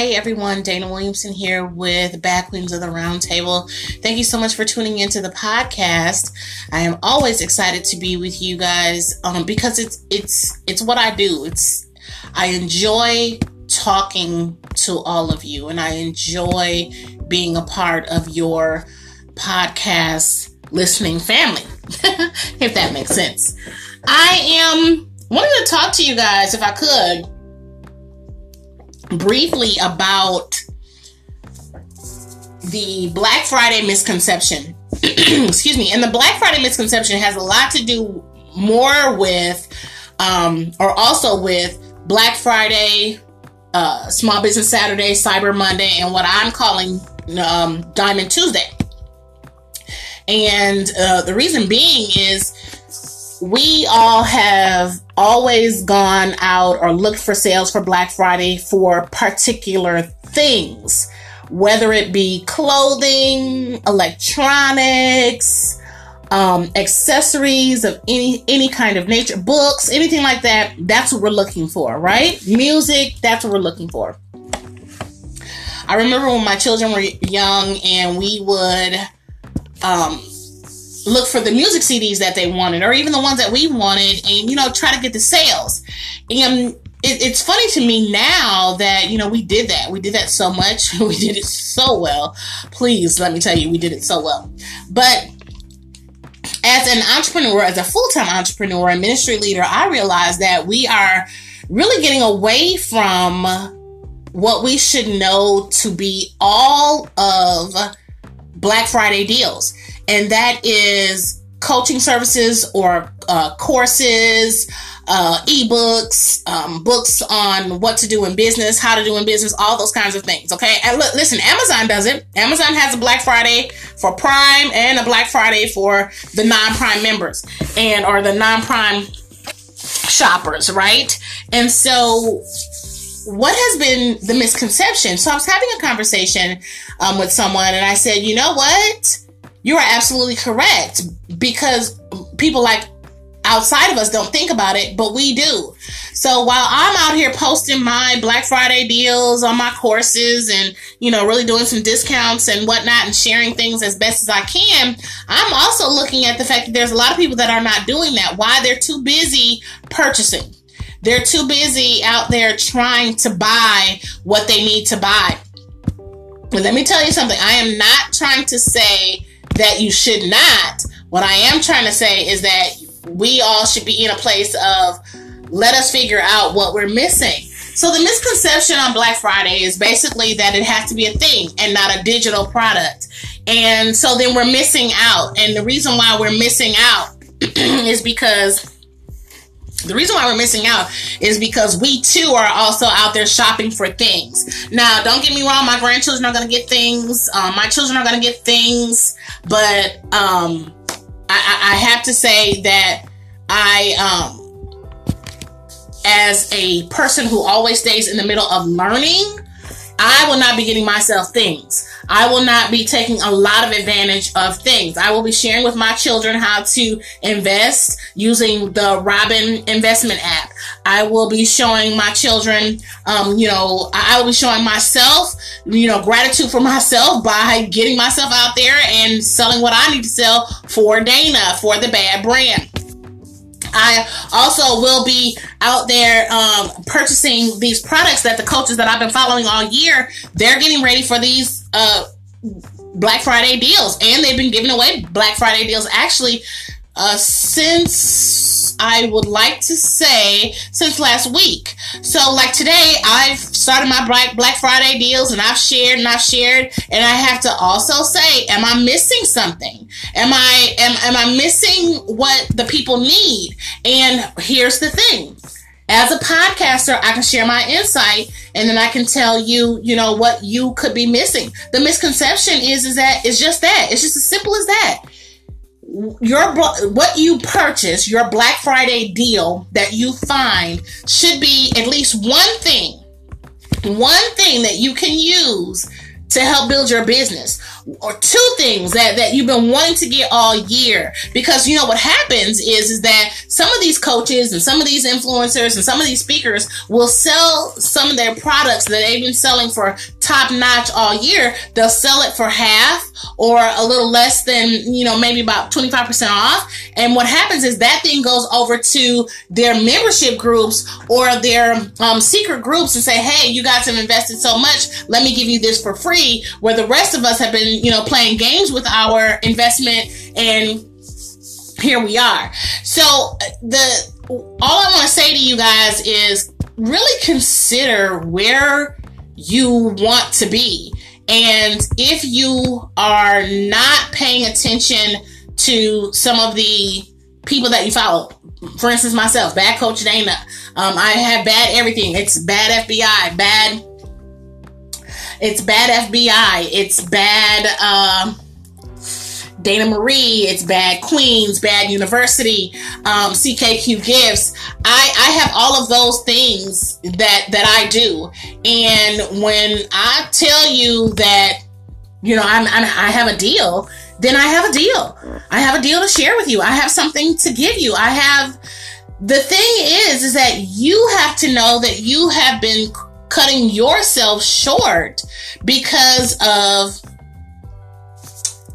Hey everyone, Dana Williamson here with Bad Queens of the Roundtable. Thank you so much for tuning into the podcast. I am always excited to be with you guys um, because it's it's it's what I do. It's I enjoy talking to all of you and I enjoy being a part of your podcast listening family. if that makes sense. I am wanting to talk to you guys if I could briefly about the Black Friday misconception. Excuse me. And the Black Friday misconception has a lot to do more with, um, or also with Black Friday, uh, Small Business Saturday, Cyber Monday, and what I'm calling um, Diamond Tuesday. And uh, the reason being is we all have always gone out or looked for sales for Black Friday for particular things, whether it be clothing, electronics, um, accessories of any any kind of nature, books, anything like that. That's what we're looking for, right? Music. That's what we're looking for. I remember when my children were young and we would um, look for the music CDs that they wanted, or even the ones that we wanted, and you know, try to get the sales. And it, it's funny to me now that you know we did that. We did that so much. we did it so well. Please let me tell you, we did it so well. But as an entrepreneur, as a full time entrepreneur and ministry leader, I realized that we are really getting away from what we should know to be all of Black Friday deals and that is coaching services or uh, courses, uh, ebooks, um, books on what to do in business, how to do in business, all those kinds of things. Okay. And look, listen, Amazon does it. Amazon has a Black Friday for Prime and a Black Friday for the non Prime members and or the non Prime shoppers, right? And so what has been the misconception? So I was having a conversation um, with someone and I said, you know what? You are absolutely correct because people like outside of us don't think about it, but we do. So while I'm out here posting my Black Friday deals on my courses and, you know, really doing some discounts and whatnot and sharing things as best as I can, I'm also looking at the fact that there's a lot of people that are not doing that. Why? They're too busy purchasing. They're too busy out there trying to buy what they need to buy. But let me tell you something. I am not trying to say that you should not. What I am trying to say is that we all should be in a place of let us figure out what we're missing. So the misconception on Black Friday is basically that it has to be a thing and not a digital product. And so then we're missing out. And the reason why we're missing out is because the reason why we're missing out is because we too are also out there shopping for things. Now, don't get me wrong, my grandchildren are going to get things. Um, my children are going to get things. But um, I, I have to say that I, um, as a person who always stays in the middle of learning, I will not be getting myself things. I will not be taking a lot of advantage of things. I will be sharing with my children how to invest using the Robin investment app. I will be showing my children, um, you know, I will be showing myself, you know, gratitude for myself by getting myself out there and selling what I need to sell for Dana, for the bad brand. I also will be out there um, purchasing these products that the coaches that I've been following all year, they're getting ready for these uh, Black Friday deals. And they've been giving away Black Friday deals actually uh, since I would like to say since last week. So like today, I've started my Black Black Friday deals and I've shared and I've shared, and I have to also say, am I missing something? Am I am am I missing what the people need? And here's the thing. As a podcaster, I can share my insight and then I can tell you, you know, what you could be missing. The misconception is is that it's just that. It's just as simple as that your what you purchase, your Black Friday deal that you find should be at least one thing, one thing that you can use to help build your business. Or two things that, that you've been wanting to get all year. Because you know what happens is, is that some of these coaches and some of these influencers and some of these speakers will sell some of their products that they've been selling for top notch all year. They'll sell it for half or a little less than, you know, maybe about 25% off. And what happens is that thing goes over to their membership groups or their um, secret groups and say, hey, you guys have invested so much. Let me give you this for free. Where the rest of us have been, you know, playing games with our investment and here we are. So the all I want to say to you guys is really consider where you want to be. And if you are not paying attention to some of the people that you follow, for instance, myself, bad coach Dana, um, I have bad everything. It's bad FBI, bad. It's bad FBI. It's bad. Uh, Dana Marie, it's Bad Queens, Bad University, um, CKQ Gifts. I, I have all of those things that that I do, and when I tell you that, you know, I'm, I'm I have a deal, then I have a deal. I have a deal to share with you. I have something to give you. I have. The thing is, is that you have to know that you have been cutting yourself short because of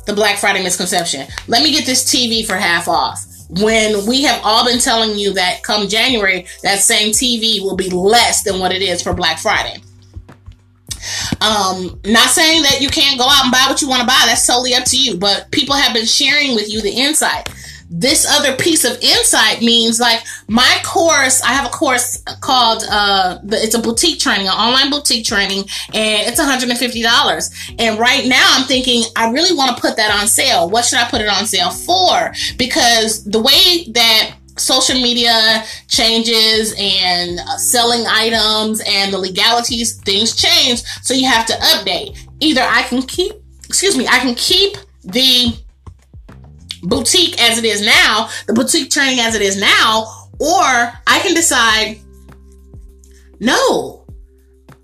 the Black Friday misconception. Let me get this TV for half off. When we have all been telling you that come January, that same TV will be less than what it is for Black Friday. Um, not saying that you can't go out and buy what you want to buy. That's totally up to you. But people have been sharing with you the insight this other piece of insight means like my course i have a course called uh it's a boutique training an online boutique training and it's $150 and right now i'm thinking i really want to put that on sale. What should i put it on sale for? Because the way that social media changes and uh, selling items and the legalities things change so you have to update. Either i can keep excuse me i can keep the boutique as it is now, the boutique training as it is now, or I can decide, no,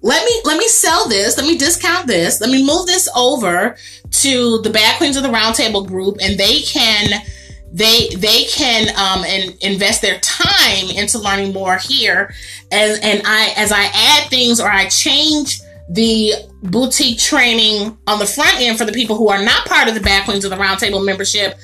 let me let me sell this, let me discount this, let me move this over to the Bad Queens of the Roundtable group, and they can they they can um and invest their time into learning more here and and I as I add things or I change the boutique training on the front end for the people who are not part of the Bad Queens of the Roundtable membership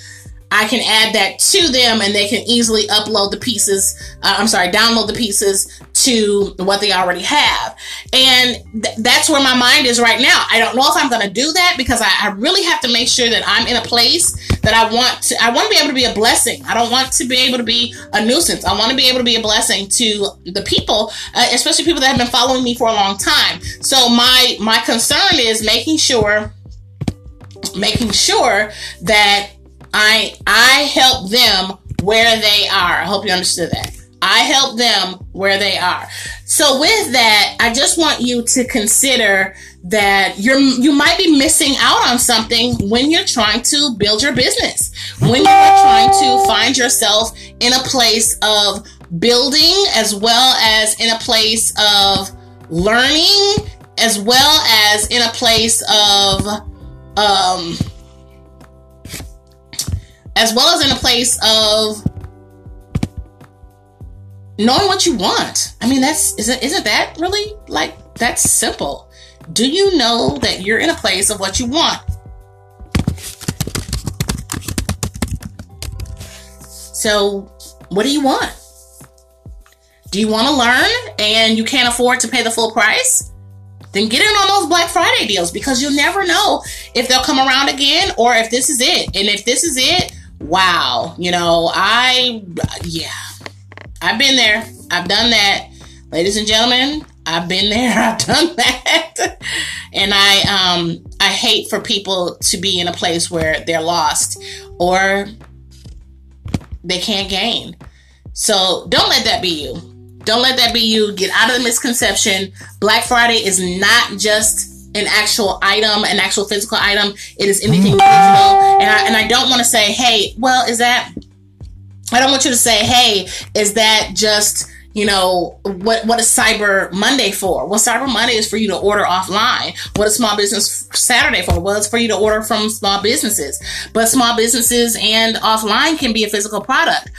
I can add that to them and they can easily upload the pieces, uh, I'm sorry, download the pieces to what they already have. And th- that's where my mind is right now. I don't know if I'm going to do that because I, I, really have to make sure that I'm in a place that I want to, I want to be able to be a blessing. I don't want to be able to be a nuisance. I want to be able to be a blessing to the people, uh, especially people that have been following me for a long time. So my, my concern is making sure, making sure that I I help them where they are. I hope you understood that. I help them where they are. So with that, I just want you to consider that you're you might be missing out on something when you're trying to build your business. When you're trying to find yourself in a place of building as well as in a place of learning as well as in a place of um as well as in a place of knowing what you want. I mean, that's isn't isn't that really like that's simple? Do you know that you're in a place of what you want? So, what do you want? Do you want to learn and you can't afford to pay the full price? Then get in on those Black Friday deals because you'll never know if they'll come around again or if this is it. And if this is it, wow, you know, I, yeah, I've been there. I've done that. Ladies and gentlemen, I've been there. I've done that. and I, um, I hate for people to be in a place where they're lost or they can't gain. So don't let that be you. Don't let that be you. Get out of the misconception. Black Friday is not just an actual item, an actual physical item. It is anything digital. And I, and I don't want to say, hey, well, is that, I don't want you to say, hey, is that just, you know, what, what is Cyber Monday for? Well, Cyber Monday is for you to order offline. What is Small Business Saturday for? Well, it's for you to order from small businesses. But small businesses and offline can be a physical product.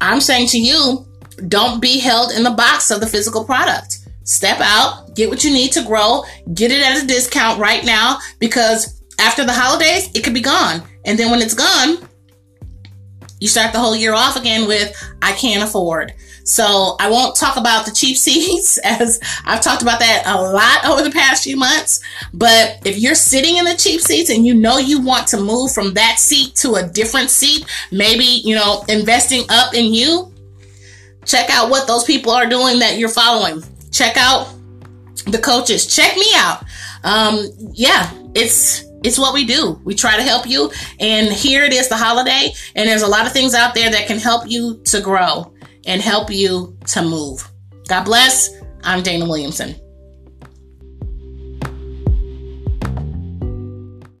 I'm saying to you, don't be held in the box of the physical product. Step out, get what you need to grow, get it at a discount right now because after the holidays, it could be gone. And then when it's gone, you start the whole year off again with, I can't afford. So I won't talk about the cheap seats as I've talked about that a lot over the past few months. But if you're sitting in the cheap seats and you know you want to move from that seat to a different seat, maybe, you know, investing up in you, check out what those people are doing that you're following. Check out the coaches. Check me out. Um, yeah, it's it's what we do. We try to help you. And here it is the holiday, and there's a lot of things out there that can help you to grow and help you to move. God bless. I'm Dana Williamson.